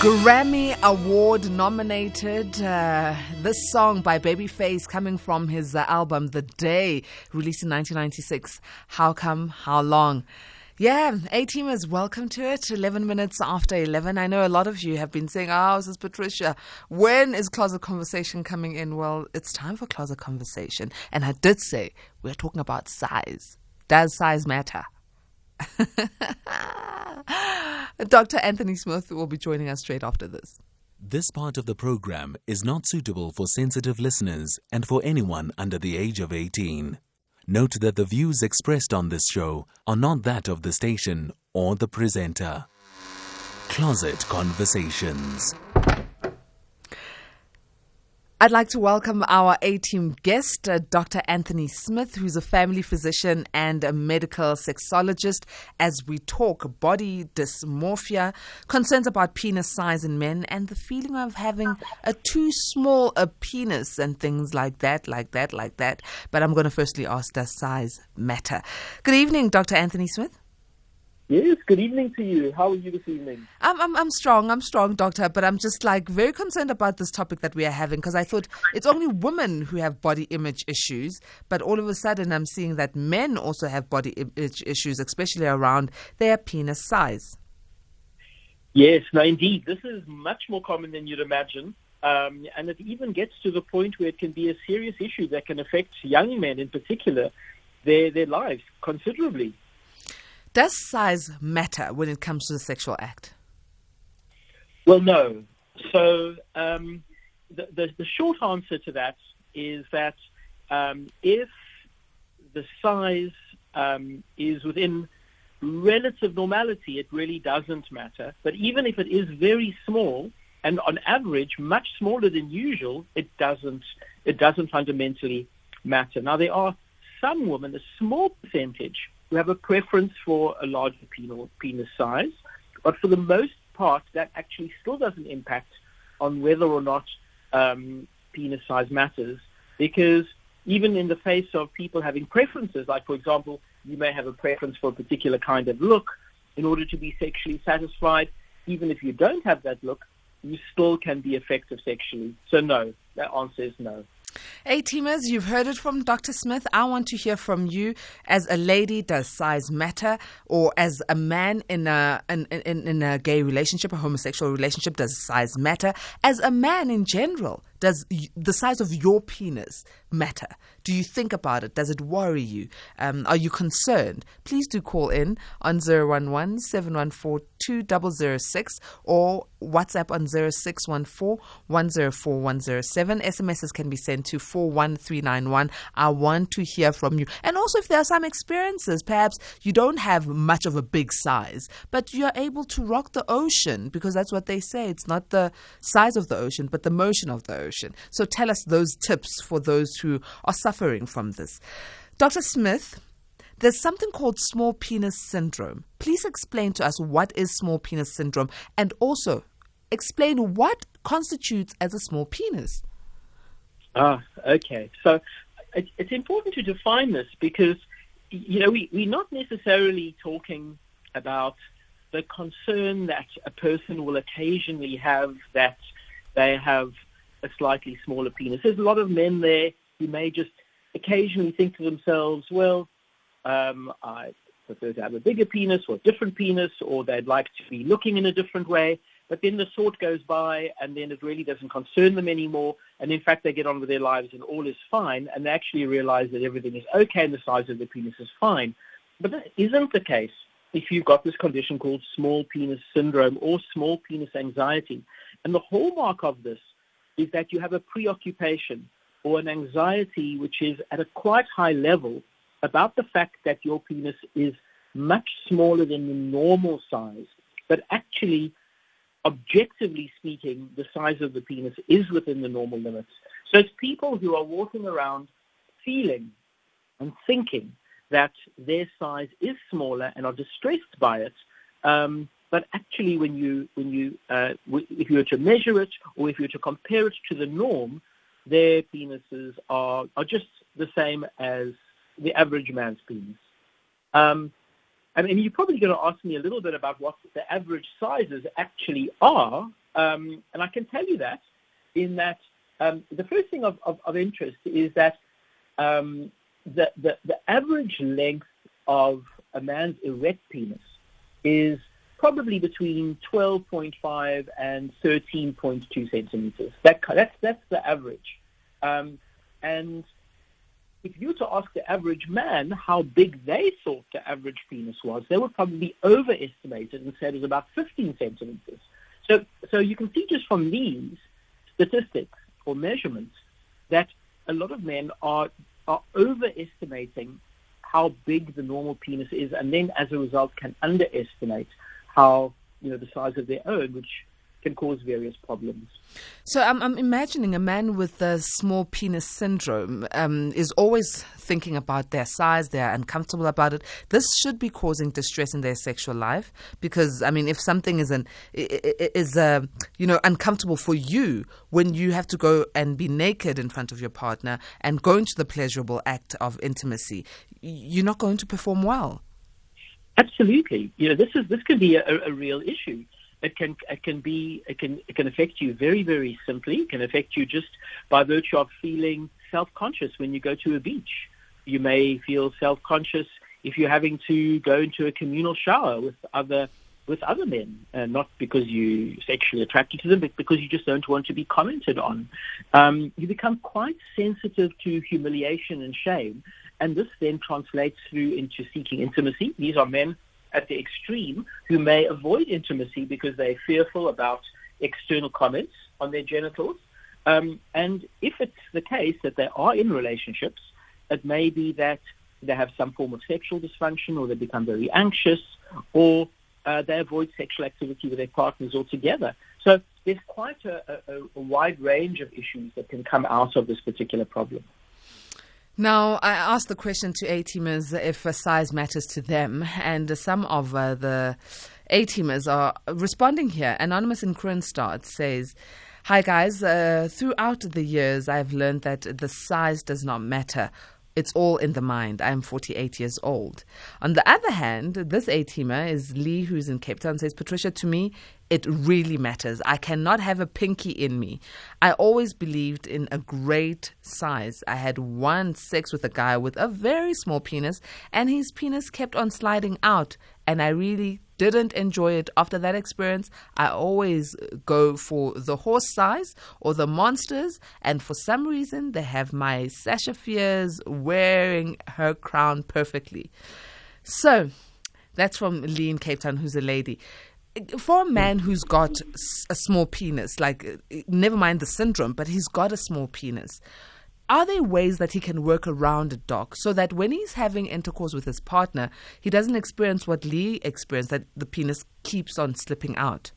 Grammy Award nominated. Uh, this song by Babyface coming from his uh, album The Day, released in 1996. How come? How long? Yeah, A teamers, welcome to it. 11 minutes after 11. I know a lot of you have been saying, Oh, this is Patricia. When is Closet Conversation coming in? Well, it's time for Closet Conversation. And I did say we're talking about size. Does size matter? Dr. Anthony Smith will be joining us straight after this. This part of the program is not suitable for sensitive listeners and for anyone under the age of 18. Note that the views expressed on this show are not that of the station or the presenter. Closet Conversations. I'd like to welcome our A team guest, uh, Dr. Anthony Smith, who's a family physician and a medical sexologist, as we talk body dysmorphia, concerns about penis size in men, and the feeling of having a too small a penis and things like that, like that, like that. But I'm going to firstly ask, does size matter? Good evening, Dr. Anthony Smith. Yes, good evening to you. How are you this evening? I'm, I'm, I'm strong, I'm strong, doctor, but I'm just like very concerned about this topic that we are having because I thought it's only women who have body image issues, but all of a sudden I'm seeing that men also have body image issues, especially around their penis size. Yes, no, indeed. This is much more common than you'd imagine. Um, and it even gets to the point where it can be a serious issue that can affect young men in particular, their, their lives considerably. Does size matter when it comes to the sexual act? Well, no. So um, the, the, the, short answer to that is that um, if the size um, is within relative normality, it really doesn't matter. But even if it is very small, and on average much smaller than usual, it doesn't it doesn't fundamentally matter. Now there are some women, a small percentage, who have a preference for a larger penis size, but for the most part, that actually still doesn't impact on whether or not um, penis size matters, because even in the face of people having preferences, like for example, you may have a preference for a particular kind of look in order to be sexually satisfied, even if you don't have that look, you still can be effective sexually. So no, that answer is no. Hey, teamers, you've heard it from Dr. Smith. I want to hear from you. As a lady, does size matter? Or as a man in a, in, in, in a gay relationship, a homosexual relationship, does size matter? As a man in general, does the size of your penis matter? Do you think about it? Does it worry you? Um, are you concerned? Please do call in on 011 714 2006 or WhatsApp on 0614 104 107. SMSs can be sent to 41391. I want to hear from you. And also, if there are some experiences, perhaps you don't have much of a big size, but you're able to rock the ocean because that's what they say. It's not the size of the ocean, but the motion of the ocean. So tell us those tips for those who are suffering from this. Dr. Smith, there's something called small penis syndrome. Please explain to us what is small penis syndrome and also explain what constitutes as a small penis. Ah, okay. So it's important to define this because, you know, we, we're not necessarily talking about the concern that a person will occasionally have that they have a slightly smaller penis. There's a lot of men there who may just occasionally think to themselves, well, um, I prefer to have a bigger penis or a different penis, or they'd like to be looking in a different way. But then the thought goes by, and then it really doesn't concern them anymore. And in fact, they get on with their lives, and all is fine. And they actually realize that everything is okay, and the size of the penis is fine. But that isn't the case if you've got this condition called small penis syndrome or small penis anxiety. And the hallmark of this is that you have a preoccupation or an anxiety which is at a quite high level about the fact that your penis is much smaller than the normal size, but actually objectively speaking, the size of the penis is within the normal limits. So it's people who are walking around feeling and thinking that their size is smaller and are distressed by it. Um, but actually, when you when you uh, if you were to measure it or if you were to compare it to the norm, their penises are are just the same as the average man's penis. Um, I mean, you're probably going to ask me a little bit about what the average sizes actually are. Um, and I can tell you that in that um, the first thing of, of, of, interest is that um, the, the, the average length of a man's erect penis is probably between 12.5 and 13.2 centimeters. That, that's, that's the average. Um, and if you were to ask the average man how big they thought the average penis was, they would probably overestimate it and say it was about 15 centimeters. So, so you can see just from these statistics or measurements that a lot of men are are overestimating how big the normal penis is, and then as a result can underestimate how you know the size of their own, which can cause various problems. So I'm, I'm imagining a man with the small penis syndrome um, is always thinking about their size, they're uncomfortable about it. This should be causing distress in their sexual life because, I mean, if something is, an, is uh, you know, uncomfortable for you when you have to go and be naked in front of your partner and go into the pleasurable act of intimacy, you're not going to perform well. Absolutely. You know, this is this can be a, a real issue it can it can be it can it can affect you very very simply. It can affect you just by virtue of feeling self-conscious when you go to a beach. You may feel self-conscious if you're having to go into a communal shower with other with other men, uh, not because you're sexually attracted to them, but because you just don't want to be commented on. Um, you become quite sensitive to humiliation and shame, and this then translates through into seeking intimacy. These are men at the extreme who may avoid intimacy because they're fearful about external comments on their genitals. Um, and if it's the case that they are in relationships, it may be that they have some form of sexual dysfunction or they become very anxious or uh, they avoid sexual activity with their partners altogether. So there's quite a, a, a wide range of issues that can come out of this particular problem. Now, I asked the question to A teamers if size matters to them, and some of uh, the A teamers are responding here. Anonymous in Kroonstad says, Hi guys, uh, throughout the years I've learned that the size does not matter. It's all in the mind. I am 48 years old. On the other hand, this A teamer is Lee, who's in Cape Town, says, Patricia, to me, it really matters. I cannot have a pinky in me. I always believed in a great size. I had one sex with a guy with a very small penis, and his penis kept on sliding out, and I really didn't enjoy it after that experience, I always go for the horse size or the monsters. And for some reason, they have my Sasha Fierce wearing her crown perfectly. So that's from Lee in Cape Town, who's a lady for a man who's got a small penis, like never mind the syndrome, but he's got a small penis, are there ways that he can work around a Doc, so that when he's having intercourse with his partner, he doesn't experience what Lee experienced, that the penis keeps on slipping out?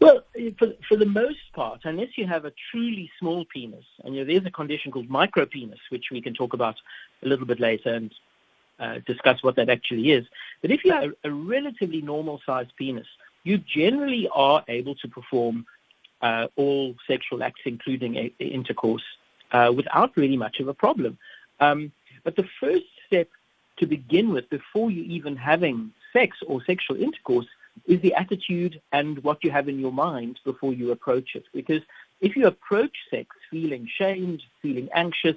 Well, for, for the most part, unless you have a truly small penis, and you know, there's a condition called micropenis, which we can talk about a little bit later and discuss what that actually is. But if you have a relatively normal sized penis, you generally are able to perform uh, all sexual acts, including a intercourse, uh, without really much of a problem. Um, but the first step to begin with, before you even having sex or sexual intercourse, is the attitude and what you have in your mind before you approach it. Because if you approach sex feeling shamed, feeling anxious,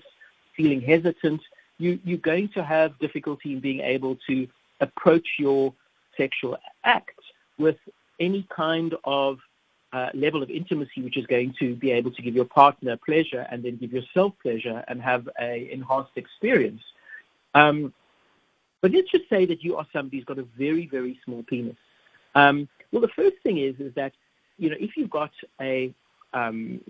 feeling hesitant, you, you're going to have difficulty in being able to approach your sexual act with any kind of uh, level of intimacy which is going to be able to give your partner pleasure and then give yourself pleasure and have a enhanced experience. Um, but let's just say that you are somebody who's got a very, very small penis. Um, well, the first thing is is that you know if you've got a, um,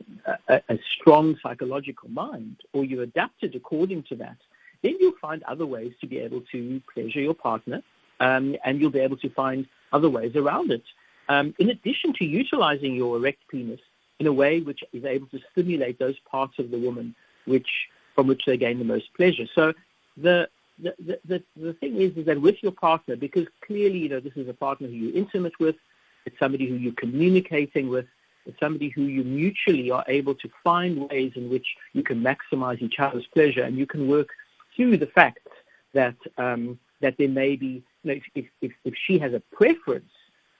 a, a strong psychological mind or you're adapted according to that, then you'll find other ways to be able to pleasure your partner, um, and you'll be able to find other ways around it um, in addition to utilizing your erect penis in a way which is able to stimulate those parts of the woman which from which they gain the most pleasure. So the the, the, the thing is, is that with your partner, because clearly, you know, this is a partner who you're intimate with, it's somebody who you're communicating with, it's somebody who you mutually are able to find ways in which you can maximize each other's pleasure, and you can work through the fact that um, that there may be, you know, if, if, if she has a preference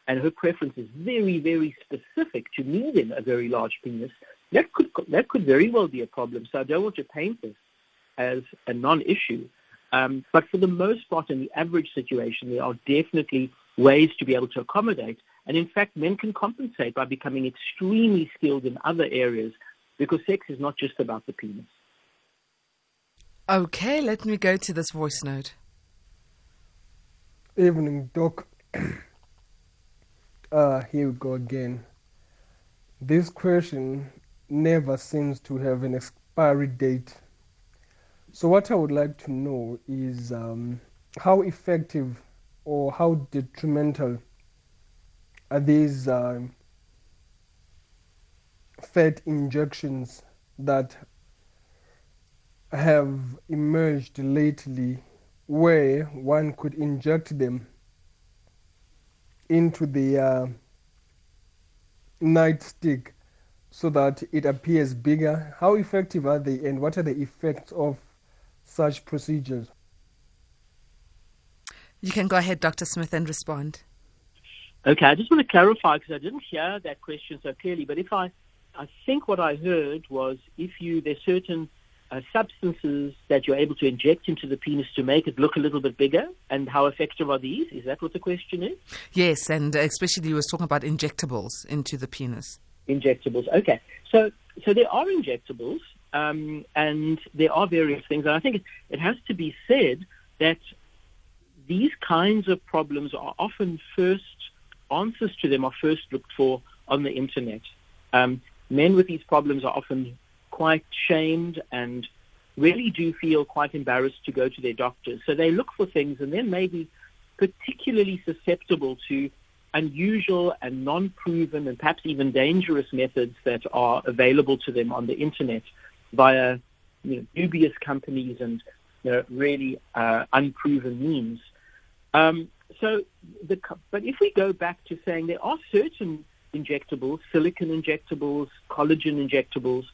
and her preference is very, very specific to needing a very large penis, that could that could very well be a problem. So I don't want to paint this as a non-issue. Um, but for the most part, in the average situation, there are definitely ways to be able to accommodate. And in fact, men can compensate by becoming extremely skilled in other areas because sex is not just about the penis. Okay, let me go to this voice note. Evening, Doc. uh, here we go again. This question never seems to have an expiry date. So, what I would like to know is um, how effective or how detrimental are these uh, fat injections that have emerged lately where one could inject them into the uh, nightstick so that it appears bigger? How effective are they and what are the effects of such procedures? You can go ahead, Dr. Smith, and respond. Okay, I just want to clarify because I didn't hear that question so clearly. But if I, I think what I heard was if you there's certain uh, substances that you're able to inject into the penis to make it look a little bit bigger, and how effective are these? Is that what the question is? Yes, and especially you was talking about injectables into the penis. Injectables. Okay, so so there are injectables, um, and there are various things, and I think it, it has to be said that these kinds of problems are often first answers to them are first looked for on the internet. Um, men with these problems are often quite shamed and really do feel quite embarrassed to go to their doctors. So they look for things and then maybe particularly susceptible to unusual and non-proven and perhaps even dangerous methods that are available to them on the internet via you know, dubious companies and you know, really uh, unproven means. Um, so, the, but if we go back to saying there are certain injectables, silicone injectables, collagen injectables,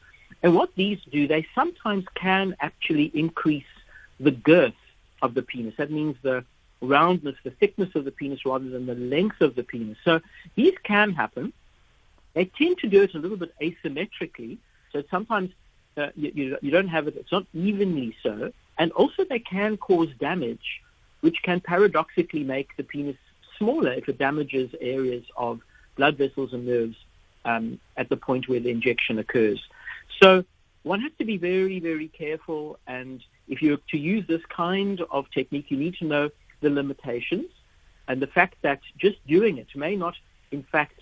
and what these do, they sometimes can actually increase the girth of the penis. That means the roundness, the thickness of the penis rather than the length of the penis. So these can happen. They tend to do it a little bit asymmetrically. So sometimes uh, you, you, don't have it, it's not evenly so. And also they can cause damage which can paradoxically make the penis smaller if it damages areas of blood vessels and nerves um, at the point where the injection occurs. So one has to be very, very careful. And if you're to use this kind of technique, you need to know the limitations and the fact that just doing it may not, in fact,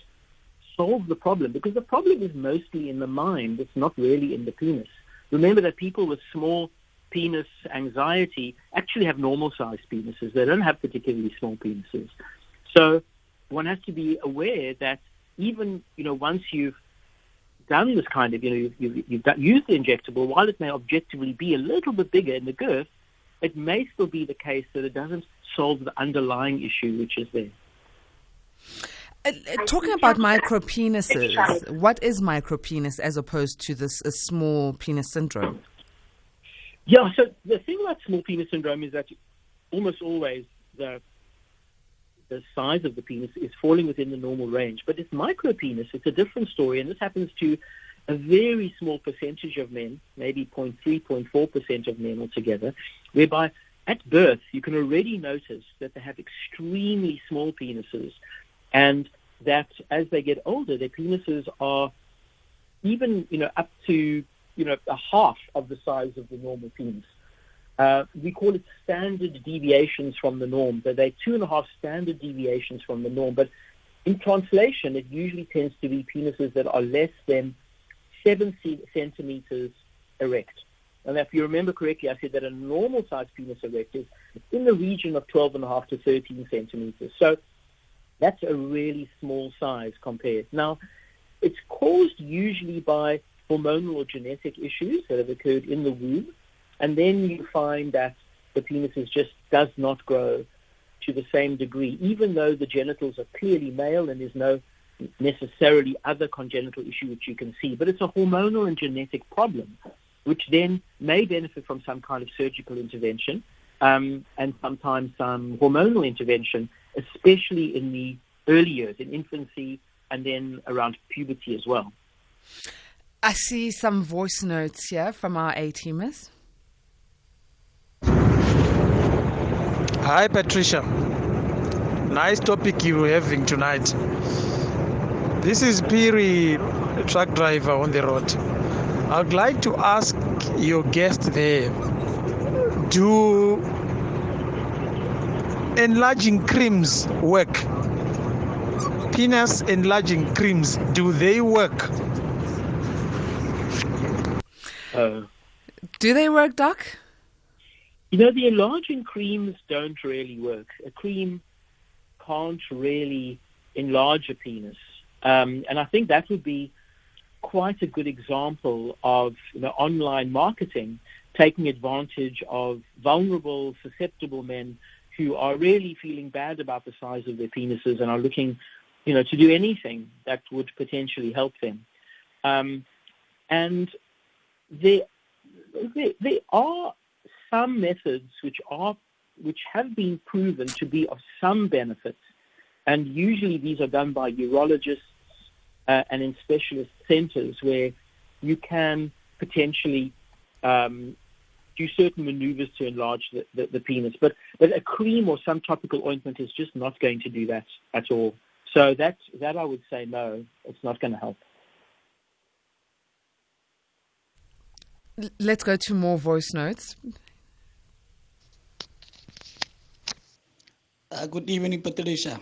solve the problem because the problem is mostly in the mind. It's not really in the penis. Remember that people with small penis anxiety actually have normal sized penises. They don't have particularly small penises. So one has to be aware that even, you know, once you've done this kind of, you know, you've, you've, you've done, used the injectable, while it may objectively be a little bit bigger in the girth, it may still be the case that it doesn't solve the underlying issue which is there. Uh, uh talking about micropenises, what is micropenis as opposed to this small penis syndrome? Yeah, so the thing about small penis syndrome is that almost always the the size of the penis is falling within the normal range. But it's micropenis, it's a different story, and this happens to a very small percentage of men, maybe 0.3, 0.4% of men altogether, whereby at birth you can already notice that they have extremely small penises and that as they get older, their penises are even, you know, up to you know, a half of the size of the normal penis. Uh, we call it standard deviations from the norm. So they're two and a half standard deviations from the norm. But in translation, it usually tends to be penises that are less than seven centimeters erect. And if you remember correctly, I said that a normal sized penis erect is in the region of 12 and a half to 13 centimeters. So that's a really small size compared. Now, it's caused usually by hormonal or genetic issues that have occurred in the womb, and then you find that the penis just does not grow to the same degree, even though the genitals are clearly male and there's no necessarily other congenital issue which you can see. But it's a hormonal and genetic problem, which then may benefit from some kind of surgical intervention um, and sometimes some hormonal intervention, especially in the early years, in infancy, and then around puberty as well. I see some voice notes here from our A teamers. Hi, Patricia. Nice topic you're having tonight. This is Piri, a truck driver on the road. I'd like to ask your guest there do enlarging creams work? Penis enlarging creams, do they work? Uh, Do they work, Doc? You know, the enlarging creams don't really work. A cream can't really enlarge a penis. Um, and I think that would be quite a good example of you know, online marketing taking advantage of vulnerable, susceptible men who are really feeling bad about the size of their penises and are looking, you know, to do anything that would potentially help them. Um, and there, there, there are some methods which are which have been proven to be of some benefit, and usually these are done by urologists uh, and in specialist centres where you can potentially um, do certain maneuvers to enlarge the, the, the, penis. But, but a cream or some topical ointment is just not going to do that at all. So that, that I would say no, it's not going to help. Let's go to more voice notes. Uh, good evening, Patricia,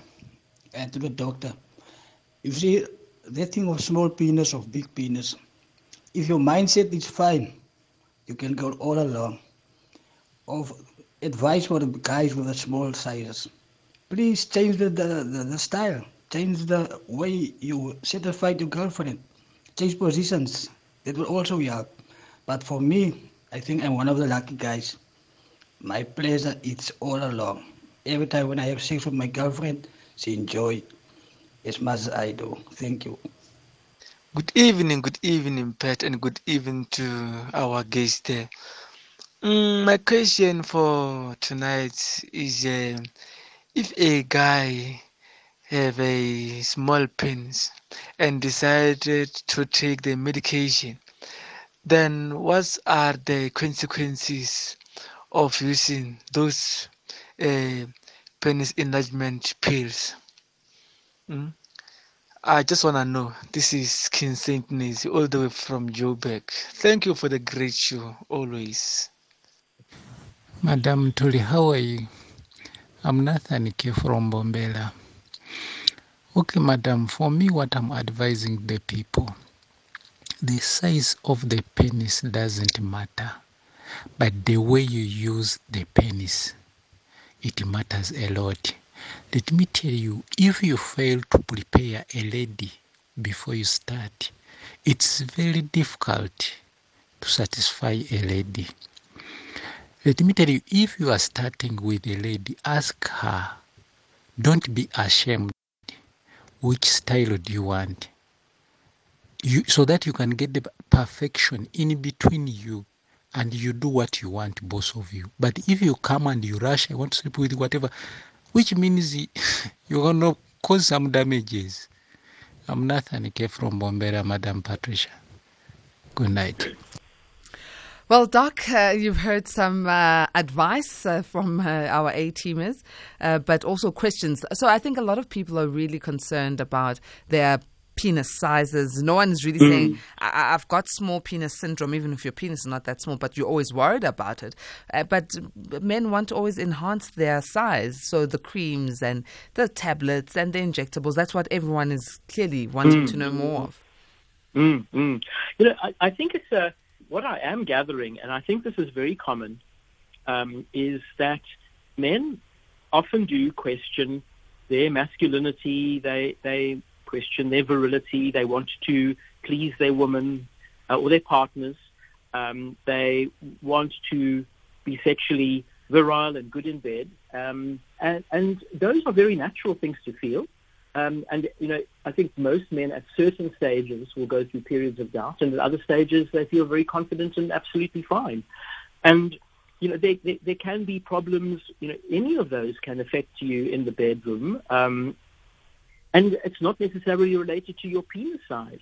and to the doctor. You see, that thing of small penis or big penis, if your mindset is fine, you can go all along. Of advice for the guys with the small sizes, please change the, the, the, the style, change the way you satisfy your girlfriend, change positions. That will also help. But for me, I think I'm one of the lucky guys. My pleasure is all along. Every time when I have sex with my girlfriend, she enjoy as much as I do. Thank you. Good evening, good evening, Pat, and good evening to our guest there. Mm, my question for tonight is uh, if a guy have a small penis and decided to take the medication, then what are the consequences of using those penis enlargement pills? Mm? I just want to know. This is King Saint Nancy, all the way from Joburg. Thank you for the great show, always. Madam Tuli, how are you? I'm Nathan K from Bombela. Okay, madam, for me, what I'm advising the people, the size of the penis doesn't matter, but the way you use the penis, it matters a lot. Let me tell you, if you fail to prepare a lady before you start, it's very difficult to satisfy a lady. Let me tell you, if you are starting with a lady, ask her, don't be ashamed. Which style do you want? You, so that you can get the perfection in between you and you do what you want, both of you. But if you come and you rush, I want to sleep with whatever, which means you're going to cause some damages. I'm Nathan K from Bombera, Madam Patricia. Good night. Well, Doc, uh, you've heard some uh, advice uh, from uh, our A teamers, uh, but also questions. So I think a lot of people are really concerned about their penis sizes. No one is really mm. saying, I- have got small penis syndrome, even if your penis is not that small, but you're always worried about it. Uh, but men want to always enhance their size. So the creams and the tablets and the injectables, that's what everyone is clearly wanting mm. to know more of. Mm, mm. You know, I, I think it's a, what I am gathering, and I think this is very common, um, is that men often do question their masculinity. They they question their virility. They want to please their woman uh, or their partners. Um, they want to be sexually virile and good in bed. Um, and, and, those are very natural things to feel. Um, and, you know, I think most men at certain stages will go through periods of doubt, and at other stages they feel very confident and absolutely fine. And, you know, there, can be problems, you know, any of those can affect you in the bedroom. Um, And it's not necessarily related to your penis size.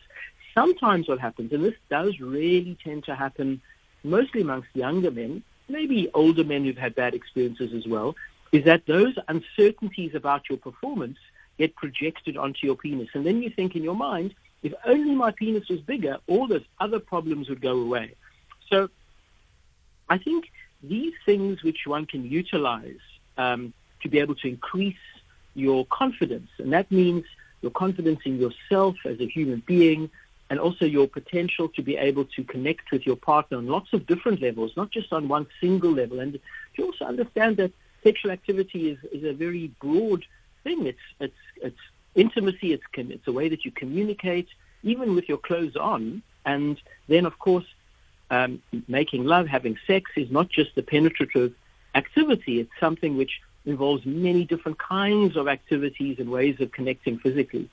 Sometimes what happens, and this does really tend to happen mostly amongst younger men, maybe older men who've had bad experiences as well, is that those uncertainties about your performance get projected onto your penis. And then you think in your mind, if only my penis was bigger, all those other problems would go away. So I think these things which one can utilize um, to be able to increase your confidence, and that means your confidence in yourself as a human being, and also your potential to be able to connect with your partner on lots of different levels, not just on one single level. And you also understand that sexual activity is, is a very broad thing. It's it's it's intimacy. It's it's a way that you communicate, even with your clothes on. And then, of course, um, making love, having sex, is not just a penetrative activity. It's something which involves many different kinds of activities and ways of connecting physically.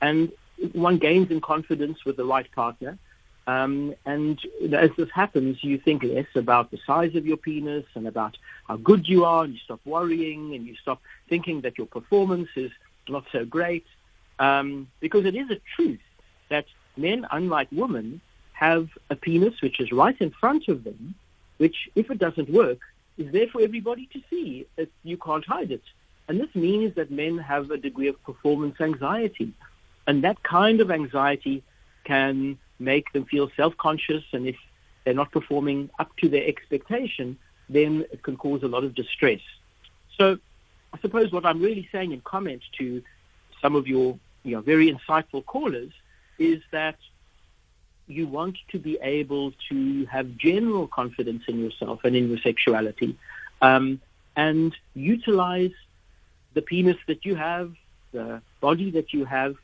And one gains in confidence with the right partner. Um, and as this happens, you think less about the size of your penis and about how good you are, and you stop worrying and you stop thinking that your performance is not so great. Um, because it is a truth that men, unlike women, have a penis which is right in front of them, which, if it doesn't work, is there for everybody to see. It, you can't hide it. And this means that men have a degree of performance anxiety. And that kind of anxiety can make them feel self-conscious. And if they're not performing up to their expectation, then it can cause a lot of distress. So I suppose what I'm really saying in comment to some of your you know, very insightful callers is that you want to be able to have general confidence in yourself and in your sexuality um, and utilize the penis that you have, the body that you have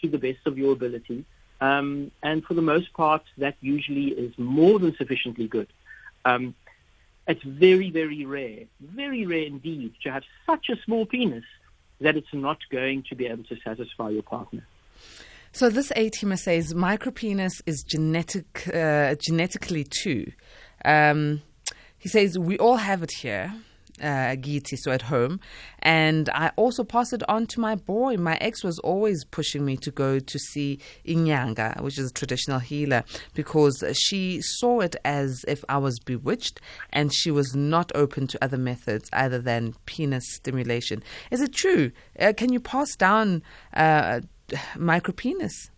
to the best of your ability. Um, and for the most part, that usually is more than sufficiently good. Um, it's very, very rare, very rare indeed, to have such a small penis that it's not going to be able to satisfy your partner. So this A-teamer says micropenis is genetic, uh, genetically too. Um, he says we all have it here uh, Giti, so at home. And I also passed it on to my boy. My ex was always pushing me to go to see Inyanga, which is a traditional healer, because she saw it as if I was bewitched and she was not open to other methods other than penis stimulation. Is it true? Uh, can you pass down uh, micropenis?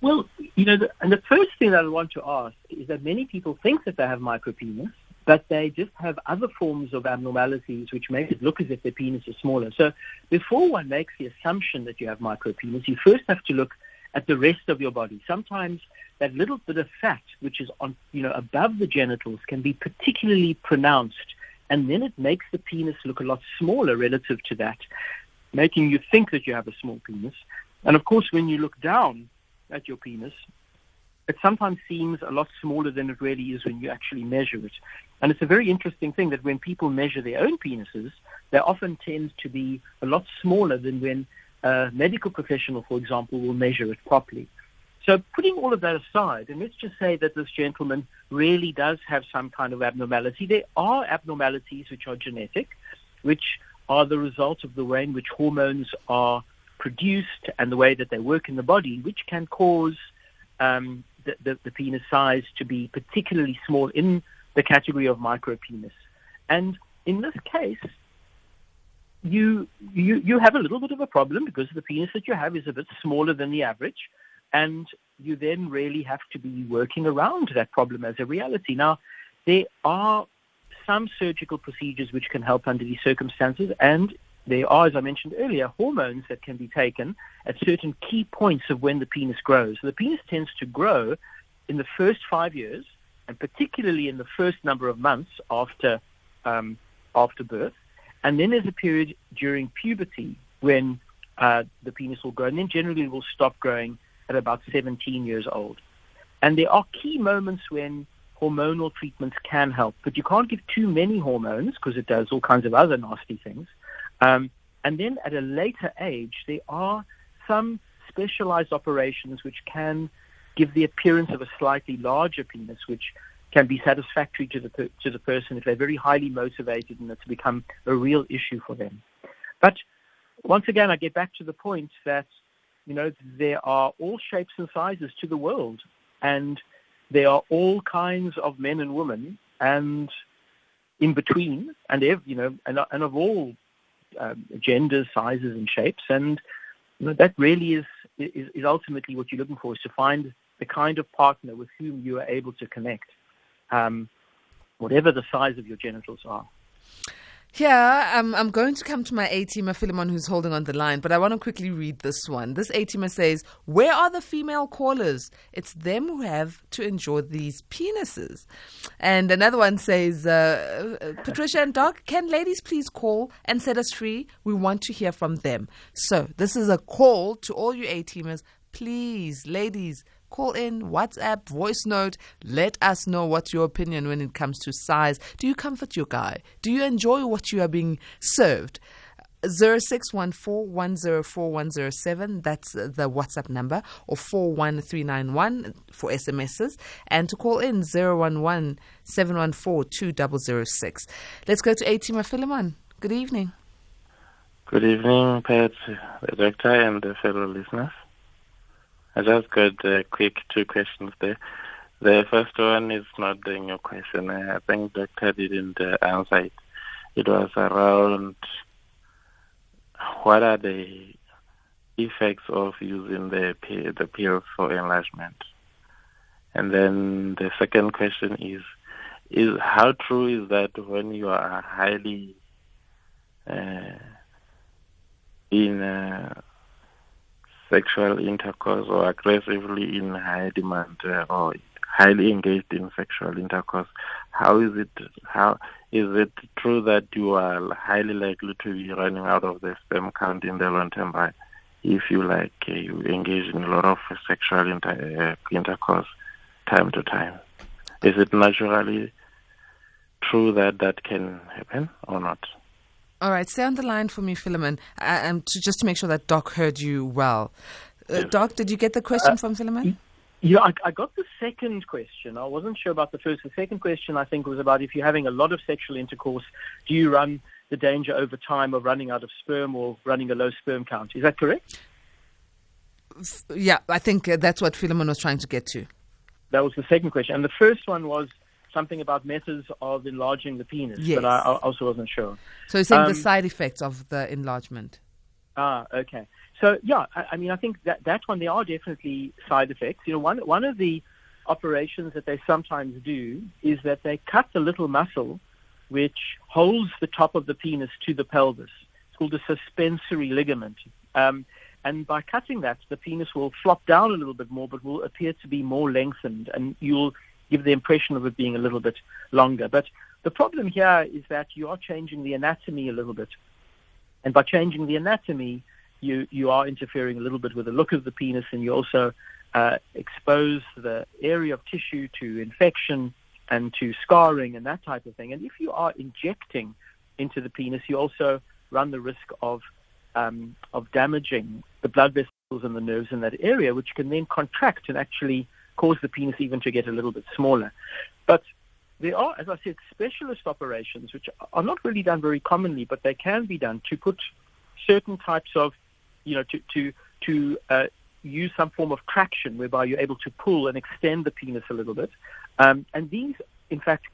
Well, you know, the, and the first thing that I want to ask is that many people think that they have micropenis, but they just have other forms of abnormalities which make it look as if their penis is smaller. So before one makes the assumption that you have micropenis, you first have to look at the rest of your body. Sometimes that little bit of fat which is on, you know, above the genitals can be particularly pronounced, and then it makes the penis look a lot smaller relative to that, making you think that you have a small penis. And of course, when you look down at your penis, it sometimes seems a lot smaller than it really is when you actually measure it. And it's a very interesting thing that when people measure their own penises, they often tend to be a lot smaller than when a medical professional, for example, will measure it properly. So putting all of that aside, and let's just say that this gentleman really does have some kind of abnormality. There are abnormalities which are genetic, which are the result of the way in which hormones are produced and the way that they work in the body, which can cause um, the, the, the penis size to be particularly small in the category of micropenis. And in this case, you, you, you have a little bit of a problem because the penis that you have is a bit smaller than the average. And you then really have to be working around that problem as a reality. Now, there are some surgical procedures which can help under these circumstances, and there are, as I mentioned earlier, hormones that can be taken at certain key points of when the penis grows. So the penis tends to grow in the first five years, and particularly in the first number of months after um, after birth. And then there's a period during puberty when uh, the penis will grow, and then generally will stop growing at about 17 years old. And there are key moments when hormonal treatments can help, but you can't give too many hormones because it does all kinds of other nasty things. Um, and then at a later age, there are some specialized operations which can give the appearance of a slightly larger penis, which can be satisfactory to the to the person if they're very highly motivated and it's become a real issue for them. But once again, I get back to the point that you know there are all shapes and sizes to the world, and there are all kinds of men and women, and in between, and you know, and, and of all um, genders, sizes, and shapes, and you know, that really is, is is ultimately what you're looking for is to find the kind of partner with whom you are able to connect, um, whatever the size of your genitals are. Yeah, I'm, I'm going to come to my A-teamer, Philemon, who's holding on the line, but I want to quickly read this one. This A-teamer says, Where are the female callers? It's them who have to enjoy these penises. And another one says, uh, uh, Patricia and Doc, can ladies please call and set us free? We want to hear from them. So this is a call to all you A-teamers. Please, ladies, Call in, WhatsApp, voice note. Let us know what's your opinion when it comes to size. Do you comfort your guy? Do you enjoy what you are being served? 0614104107 that's the whatsapp number or 41391 for smss and to call in 011 714 let's go to a-teamer philemon good evening good evening pat the director and the fellow listeners I just got a quick two questions there. The first one is not the new question. I think Doctor didn't uh, answer it. It was around what are the effects of using the the pills for enlargement. And then the second question is is how true is that when you are highly uh, in uh, sexual intercourse or aggressively in high demand uh, or highly engaged in sexual intercourse, how is it how is it true that you are highly likely to be running out of the sperm count in the long term by if you like uh, you engage in a lot of sexual inter- uh, intercourse time to time? Is it naturally true that that can happen or not? All right, stay on the line for me, Philemon, uh, um, to, just to make sure that Doc heard you well. Uh, Doc, did you get the question uh, from Philemon? Yeah, I, I, got the second question. I wasn't sure about the first. The second question, I think, was about if you're having a lot of sexual intercourse, do you run the danger over time of running out of sperm or running a low sperm count? Is that correct? Yeah, I think uh, that's what Philemon was trying to get to. That was the second question. And the first one was something about methods of enlarging the penis, yes. but I, I also wasn't sure. So you're saying um, the side effects of the enlargement? Ah, okay. So yeah, I, I, mean, I think that that one there are definitely side effects. You know, one one of the operations that they sometimes do is that they cut the little muscle which holds the top of the penis to the pelvis. It's called a suspensory ligament. Um, and by cutting that, the penis will flop down a little bit more, but will appear to be more lengthened, and you'll give the impression of it being a little bit longer. But the problem here is that you are changing the anatomy a little bit. And by changing the anatomy, you, you are interfering a little bit with the look of the penis and you also uh, expose the area of tissue to infection and to scarring and that type of thing. And if you are injecting into the penis, you also run the risk of um, of damaging the blood vessels and the nerves in that area, which can then contract and actually cause the penis even to get a little bit smaller. But there are, as I said, specialist operations which are not really done very commonly, but they can be done to put certain types of, you know, to to to uh, use some form of traction whereby you're able to pull and extend the penis a little bit. Um, and these, in fact,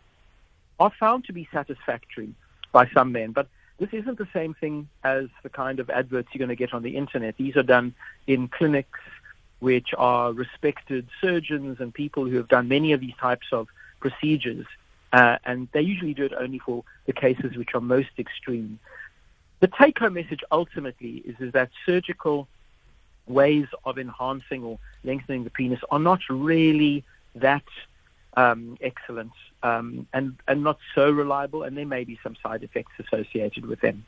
are found to be satisfactory by some men, but this isn't the same thing as the kind of adverts you're going to get on the internet. These are done in clinics which are respected surgeons and people who have done many of these types of procedures. Uh, and they usually do it only for the cases which are most extreme. The take home message ultimately is, is that surgical ways of enhancing or lengthening the penis are not really that um, excellent um, and, and not so reliable, and there may be some side effects associated with them.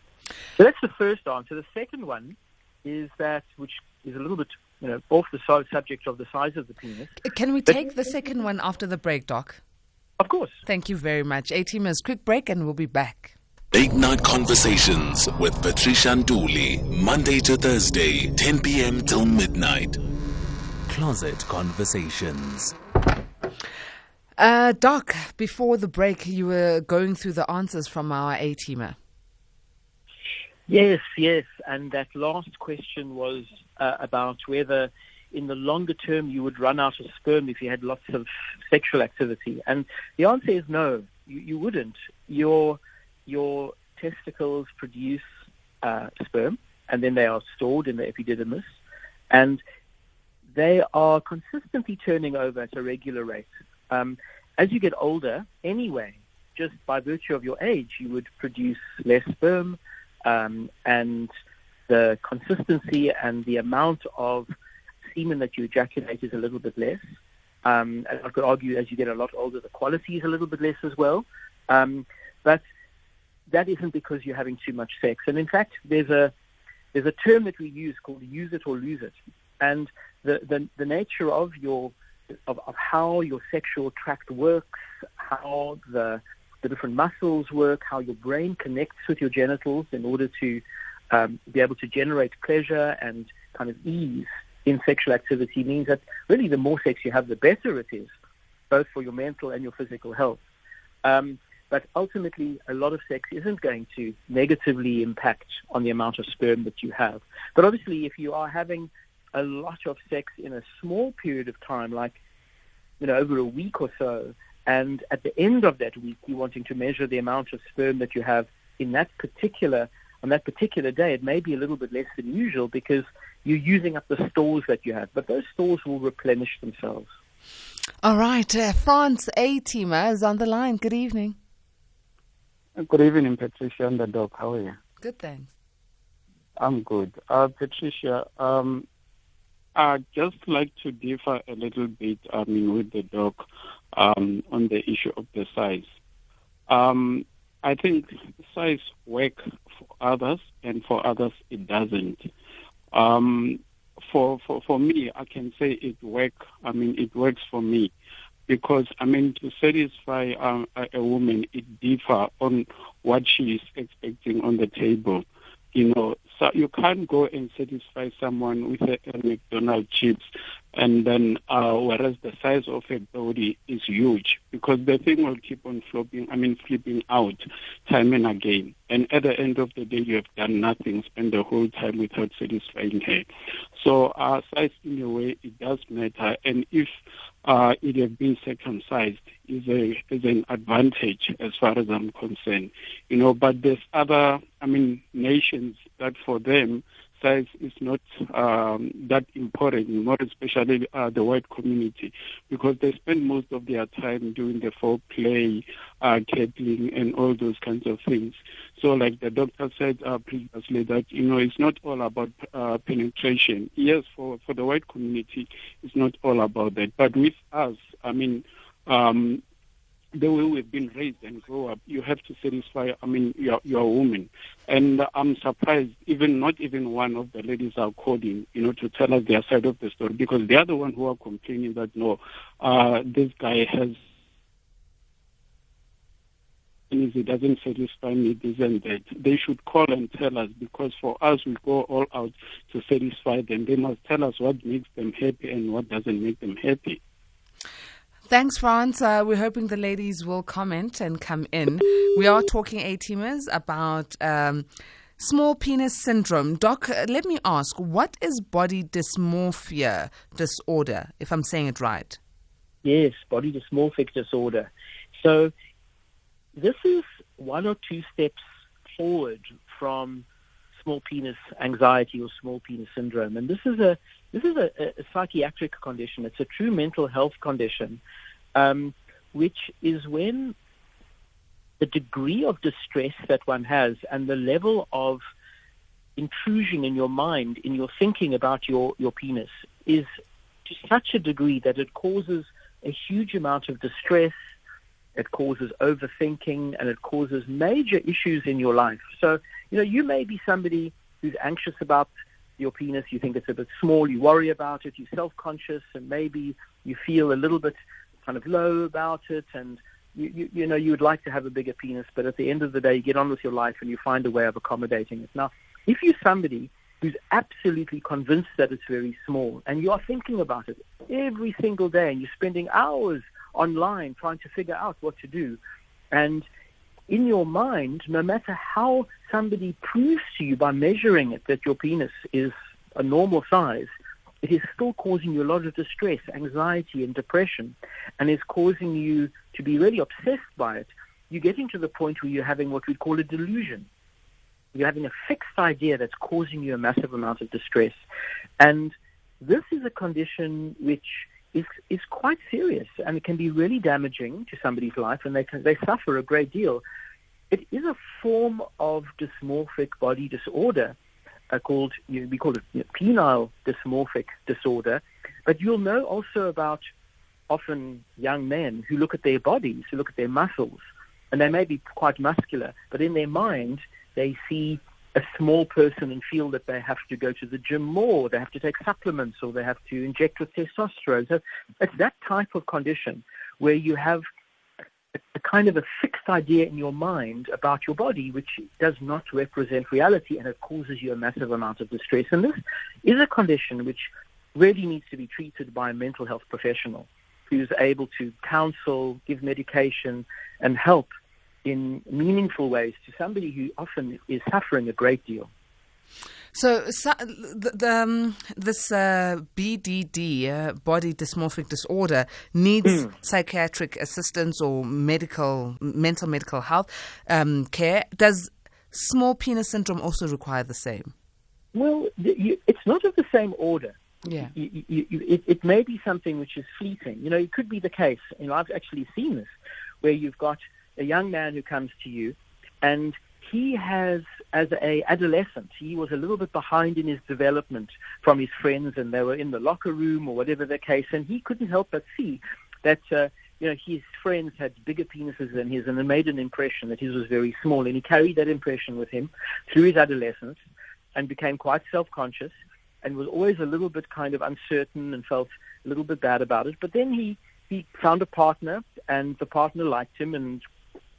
So that's the first answer. The second one is that, which is a little bit you know, off the subject of the size of the penis. Can we take the second one after the break, Doc? Of course. Thank you very much. 18 minutes, quick break, and we'll be back. Late Night Conversations with Patricia Nduli, Monday to Thursday, 10 p.m. till midnight. Closet Conversations. Uh, Doc, before the break, you were going through the answers from our A teamer. Yes, yes. And that last question was uh, about whether in the longer term you would run out of sperm if you had lots of sexual activity. And the answer is no, you, you wouldn't. Your, your testicles produce uh, sperm and then they are stored in the epididymis. And they are consistently turning over at a regular rate. Um, as you get older, anyway, just by virtue of your age, you would produce less sperm, um, and the consistency and the amount of semen that you ejaculate is a little bit less. Um, and I could argue as you get a lot older, the quality is a little bit less as well. Um, but that isn't because you're having too much sex. And in fact, there's a there's a term that we use called use it or lose it. And the, the, the nature of your of, of how your sexual tract works, how the the different muscles work, how your brain connects with your genitals in order to um, be able to generate pleasure and kind of ease in sexual activity means that really the more sex you have, the better it is, both for your mental and your physical health. Um, but ultimately, a lot of sex isn't going to negatively impact on the amount of sperm that you have. But obviously, if you are having a lot of sex in a small period of time, like you know over a week or so, and at the end of that week, you're wanting to measure the amount of sperm that you have in that particular on that particular day, it may be a little bit less than usual because you're using up the stores that you have. But those stores will replenish themselves. All right, uh, France A teamer is on the line. Good evening. Good evening, Patricia and the dog. How are you? Good, thanks. I'm good. Uh, Patricia, um, I'd just like to differ a little bit, I mean, with the dog um, on the issue of the size. Um, I think size work for others, and for others it doesn't. Um, for, for for me, I can say it work. I mean, it works for me because I mean to satisfy um, a, a woman, it differ on what she is expecting on the table. You know, so you can't go and satisfy someone with a, a McDonald's chips, and then uh, whereas the size of a body is huge, because the thing will keep on flopping. I mean, flipping out time and again. And at the end of the day, you have done nothing, spend the whole time without satisfying her. So, uh, size in a way it does matter, and if uh, it have been circumcised is a is an advantage as far as I'm concerned. You know, but there's other I mean nations that for them size is not um, that important, more especially uh, the white community, because they spend most of their time doing the foreplay, uh, cackling, and all those kinds of things. So, like the doctor said uh, previously, that you know it's not all about uh, penetration. Yes, for for the white community, it's not all about that. But with us, I mean. Um, the way we've been raised and grow up, you have to satisfy. I mean, you're, you're a woman, and I'm surprised. Even not even one of the ladies are calling, you know, to tell us their side of the story because they are the one who are complaining that no, uh, this guy has. And it doesn't satisfy me, this and that. They should call and tell us because for us, we go all out to satisfy them. They must tell us what makes them happy and what doesn't make them happy. Thanks, France. Uh, we're hoping the ladies will comment and come in. We are talking A teamers about um, small penis syndrome. Doc, let me ask what is body dysmorphia disorder, if I'm saying it right? Yes, body dysmorphic disorder. So, this is one or two steps forward from small penis anxiety or small penis syndrome. And this is a this is a, a psychiatric condition. It's a true mental health condition, um, which is when the degree of distress that one has and the level of intrusion in your mind, in your thinking about your, your penis, is to such a degree that it causes a huge amount of distress, it causes overthinking, and it causes major issues in your life. So, you know, you may be somebody who's anxious about your penis, you think it's a bit small, you worry about it, you're self-conscious, and maybe you feel a little bit kind of low about it, and you, you, you know you would like to have a bigger penis, but at the end of the day, you get on with your life and you find a way of accommodating it. Now, if you're somebody who's absolutely convinced that it's very small, and you are thinking about it every single day, and you're spending hours online trying to figure out what to do, and in your mind, no matter how somebody proves to you by measuring it that your penis is a normal size, it is still causing you a lot of distress, anxiety, and depression, and is causing you to be really obsessed by it. You're getting to the point where you're having what we'd call a delusion. You're having a fixed idea that's causing you a massive amount of distress. And this is a condition which is, is quite serious and it can be really damaging to somebody's life and they, can, they suffer a great deal. It is a form of dysmorphic body disorder uh, called, you know, we call it you know, penile dysmorphic disorder. But you'll know also about often young men who look at their bodies, who look at their muscles, and they may be quite muscular, but in their mind, they see a small person and feel that they have to go to the gym more, they have to take supplements, or they have to inject with testosterone. So it's that type of condition where you have a, kind of a fixed idea in your mind about your body, which does not represent reality, and it causes you a massive amount of distress. And this is a condition which really needs to be treated by a mental health professional who's able to counsel, give medication, and help in meaningful ways to somebody who often is suffering a great deal. So, so the, the, um, this uh, BDD, uh, body dysmorphic disorder, needs mm. psychiatric assistance or medical, mental medical health um, care. Does small penis syndrome also require the same? Well, you, it's not of the same order. Yeah. You, you, it, it may be something which is fleeting. You know, it could be the case, and I've actually seen this, where you've got a young man who comes to you, and he has, as a adolescent, he was a little bit behind in his development from his friends, and they were in the locker room or whatever the case, and he couldn't help but see that. Uh, you know, his friends had bigger penises than his, and it made an impression that his was very small. And he carried that impression with him through his adolescence, and became quite self-conscious, and was always a little bit kind of uncertain and felt a little bit bad about it. But then he he found a partner, and the partner liked him, and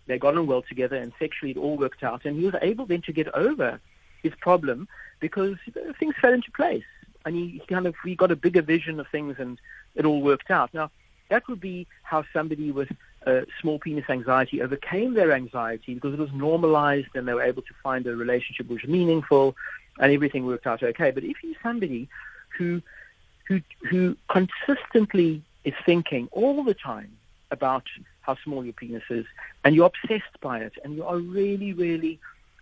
they got on well together, and sexually it all worked out. And he was able then to get over his problem because things fell into place, and he, he kind of he got a bigger vision of things, and it all worked out. Now, that would be how somebody with uh, small penis anxiety overcame their anxiety because it was normalized, and they were able to find a relationship which was meaningful, and everything worked out okay. But if you're somebody who who who consistently is thinking all the time about how small your penis is, and you're obsessed by it, and you are really, really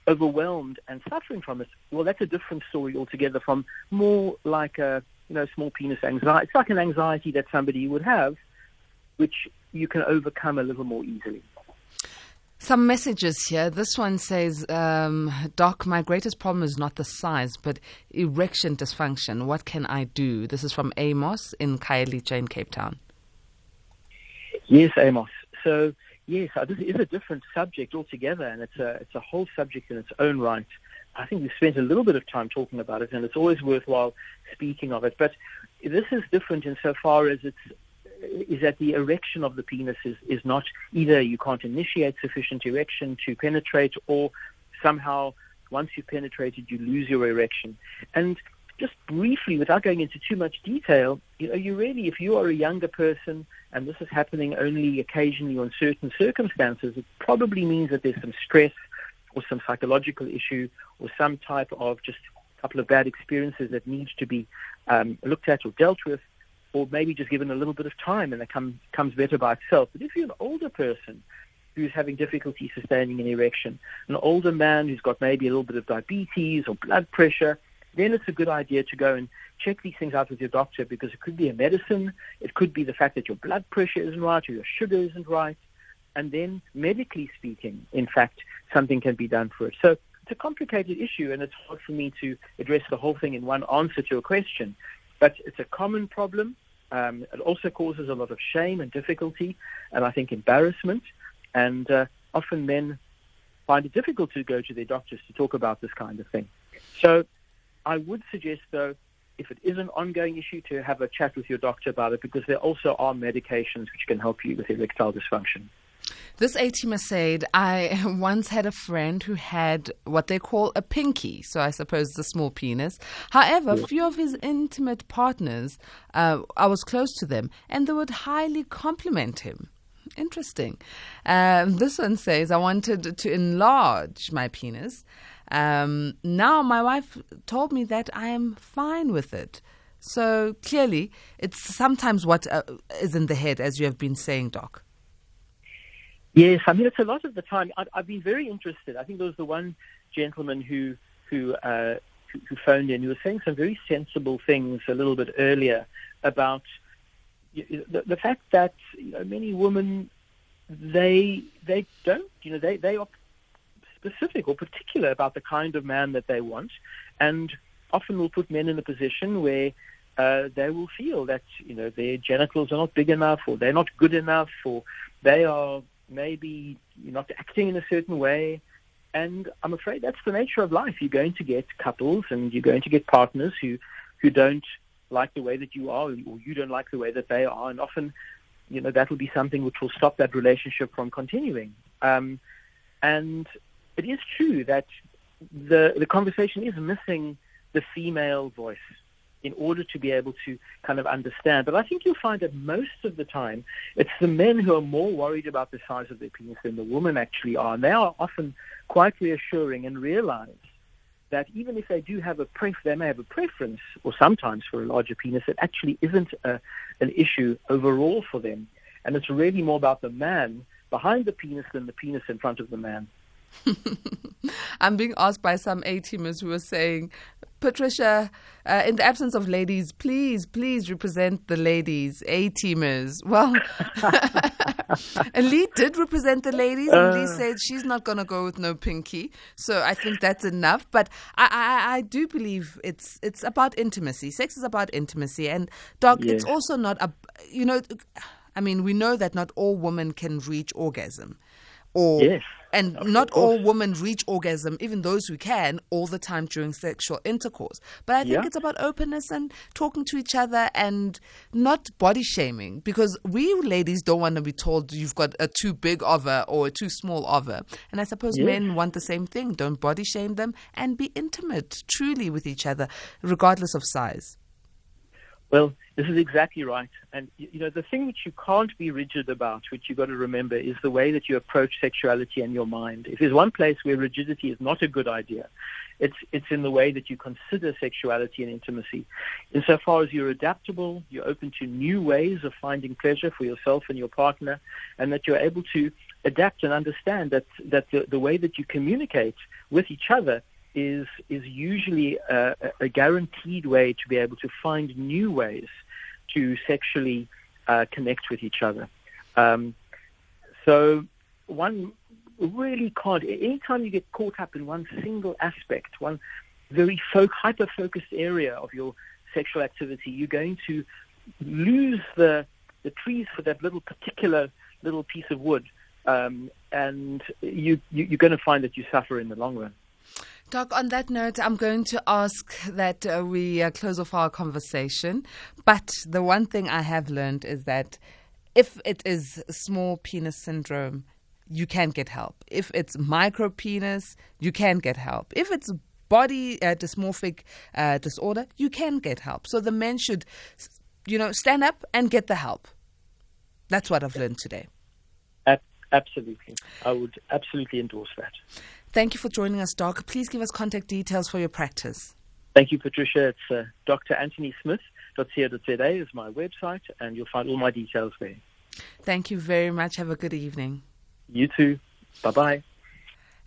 overwhelmed and suffering from it, well, that's a different story altogether from more like a you know small penis anxiety. It's like an anxiety that somebody would have, which you can overcome a little more easily. Some messages here. This one says, um, Doc, my greatest problem is not the size, but erection dysfunction. What can I do? This is from Amos in Khayelitsha in Cape Town. Yes, Amos. So yes, uh, this is a different subject altogether, and it's a it's a whole subject in its own right. I think we've spent a little bit of time talking about it, and it's always worthwhile speaking of it. But this is different insofar as it's is that the erection of the penis is, is not either you can't initiate sufficient erection to penetrate, or somehow once you've penetrated you lose your erection. And just briefly, without going into too much detail, you know, you really, if you are a younger person and this is happening only occasionally on certain circumstances, it probably means that there's some stress or some psychological issue or some type of just a couple of bad experiences that needs to be um, looked at or dealt with, or maybe just given a little bit of time and it come, comes better by itself. But if you're an older person who's having difficulty sustaining an erection, an older man who's got maybe a little bit of diabetes or blood pressure, then it's a good idea to go and check these things out with your doctor because it could be a medicine, it could be the fact that your blood pressure isn't right or your sugar isn't right, and then medically speaking, in fact, something can be done for it. So it's a complicated issue, and it's hard for me to address the whole thing in one answer to a question. But it's a common problem. Um, it also causes a lot of shame and difficulty, and I think embarrassment, and uh, often men find it difficult to go to their doctors to talk about this kind of thing. So I would suggest, though, if it is an ongoing issue, to have a chat with your doctor about it because there also are medications which can help you with erectile dysfunction. This ATM said, I once had a friend who had what they call a pinky, so I suppose the small penis. However, yeah. few of his intimate partners, uh, I was close to them, and they would highly compliment him. Interesting. Um, this one says, I wanted to enlarge my penis. Um, now my wife told me that I am fine with it. So clearly, it's sometimes what uh, is in the head, as you have been saying, Doc. Yes, I mean it's a lot of the time. I, have been very interested. I think there was the one gentleman who who, uh, who phoned in who was saying some very sensible things a little bit earlier about the, the fact that you know, many women they they don't you know they they specific or particular about the kind of man that they want, and often will put men in a position where uh, they will feel that you know their genitals are not big enough, or they're not good enough, or they are maybe not acting in a certain way. And I'm afraid that's the nature of life. You're going to get couples and you're going to get partners who, who don't like the way that you are or you don't like the way that they are. And often, you know, that will be something which will stop that relationship from continuing. Um, and it is true that the, the conversation is missing the female voice in order to be able to kind of understand. But I think you'll find that most of the time it's the men who are more worried about the size of their penis than the women actually are. And they are often quite reassuring and realize that even if they do have a pref- they may have a preference, or sometimes for a larger penis, it actually isn't a, an issue overall for them. And it's really more about the man behind the penis than the penis in front of the man. I'm being asked by some A teamers who are saying, Patricia, uh, in the absence of ladies, please, please represent the ladies, A teamers. Well, Elite did represent the ladies. Uh, Elite said she's not going to go with no pinky. So I think that's enough. But I, I, I, do believe it's it's about intimacy. Sex is about intimacy. And, Doc, yes. it's also not, a, you know, I mean, we know that not all women can reach orgasm or yes, and not all women reach orgasm, even those who can, all the time during sexual intercourse. But I think yeah. it's about openness and talking to each other and not body shaming because we ladies don't want to be told you've got a too big of a or a too small of a. And I suppose yes. men want the same thing. Don't body shame them and be intimate truly with each other, regardless of size. Well, this is exactly right. And, you know, the thing which you can't be rigid about, which you've got to remember, is the way that you approach sexuality and your mind. If there's one place where rigidity is not a good idea, it's, it's in the way that you consider sexuality and intimacy. Insofar as you're adaptable, you're open to new ways of finding pleasure for yourself and your partner, and that you're able to adapt and understand that, that the, the way that you communicate with each other is is usually a, a, guaranteed way to be able to find new ways to sexually uh, connect with each other. Um, so one really can't. Anytime you get caught up in one single aspect, one very fo- hyper-focused area of your sexual activity, you're going to lose the the trees for that little particular little piece of wood, um, and you, you you're going to find that you suffer in the long run. Doc, on that note, I'm going to ask that uh, we uh, close off our conversation. But the one thing I have learned is that if it is small penis syndrome, you can get help. If it's micro penis, you can get help. If it's body uh, dysmorphic uh, disorder, you can get help. So the men should, you know, stand up and get the help. That's what I've learned today. Absolutely. I would absolutely endorse that. Thank you for joining us, Doc. Please give us contact details for your practice. Thank you, Patricia. It's uh, dranthonysmith.co.za is my website, and you'll find all my details there. Thank you very much. Have a good evening. You too. Bye bye.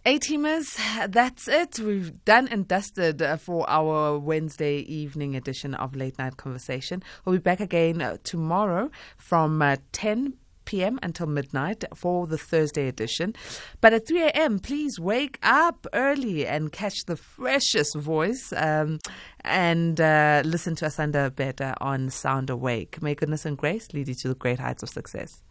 A teamers, that's it. We've done and dusted uh, for our Wednesday evening edition of Late Night Conversation. We'll be back again uh, tomorrow from uh, 10 p.m. until midnight for the Thursday edition. But at 3 a.m., please wake up early and catch the freshest voice um, and uh, listen to Asanda Beta on Sound Awake. May goodness and grace lead you to the great heights of success.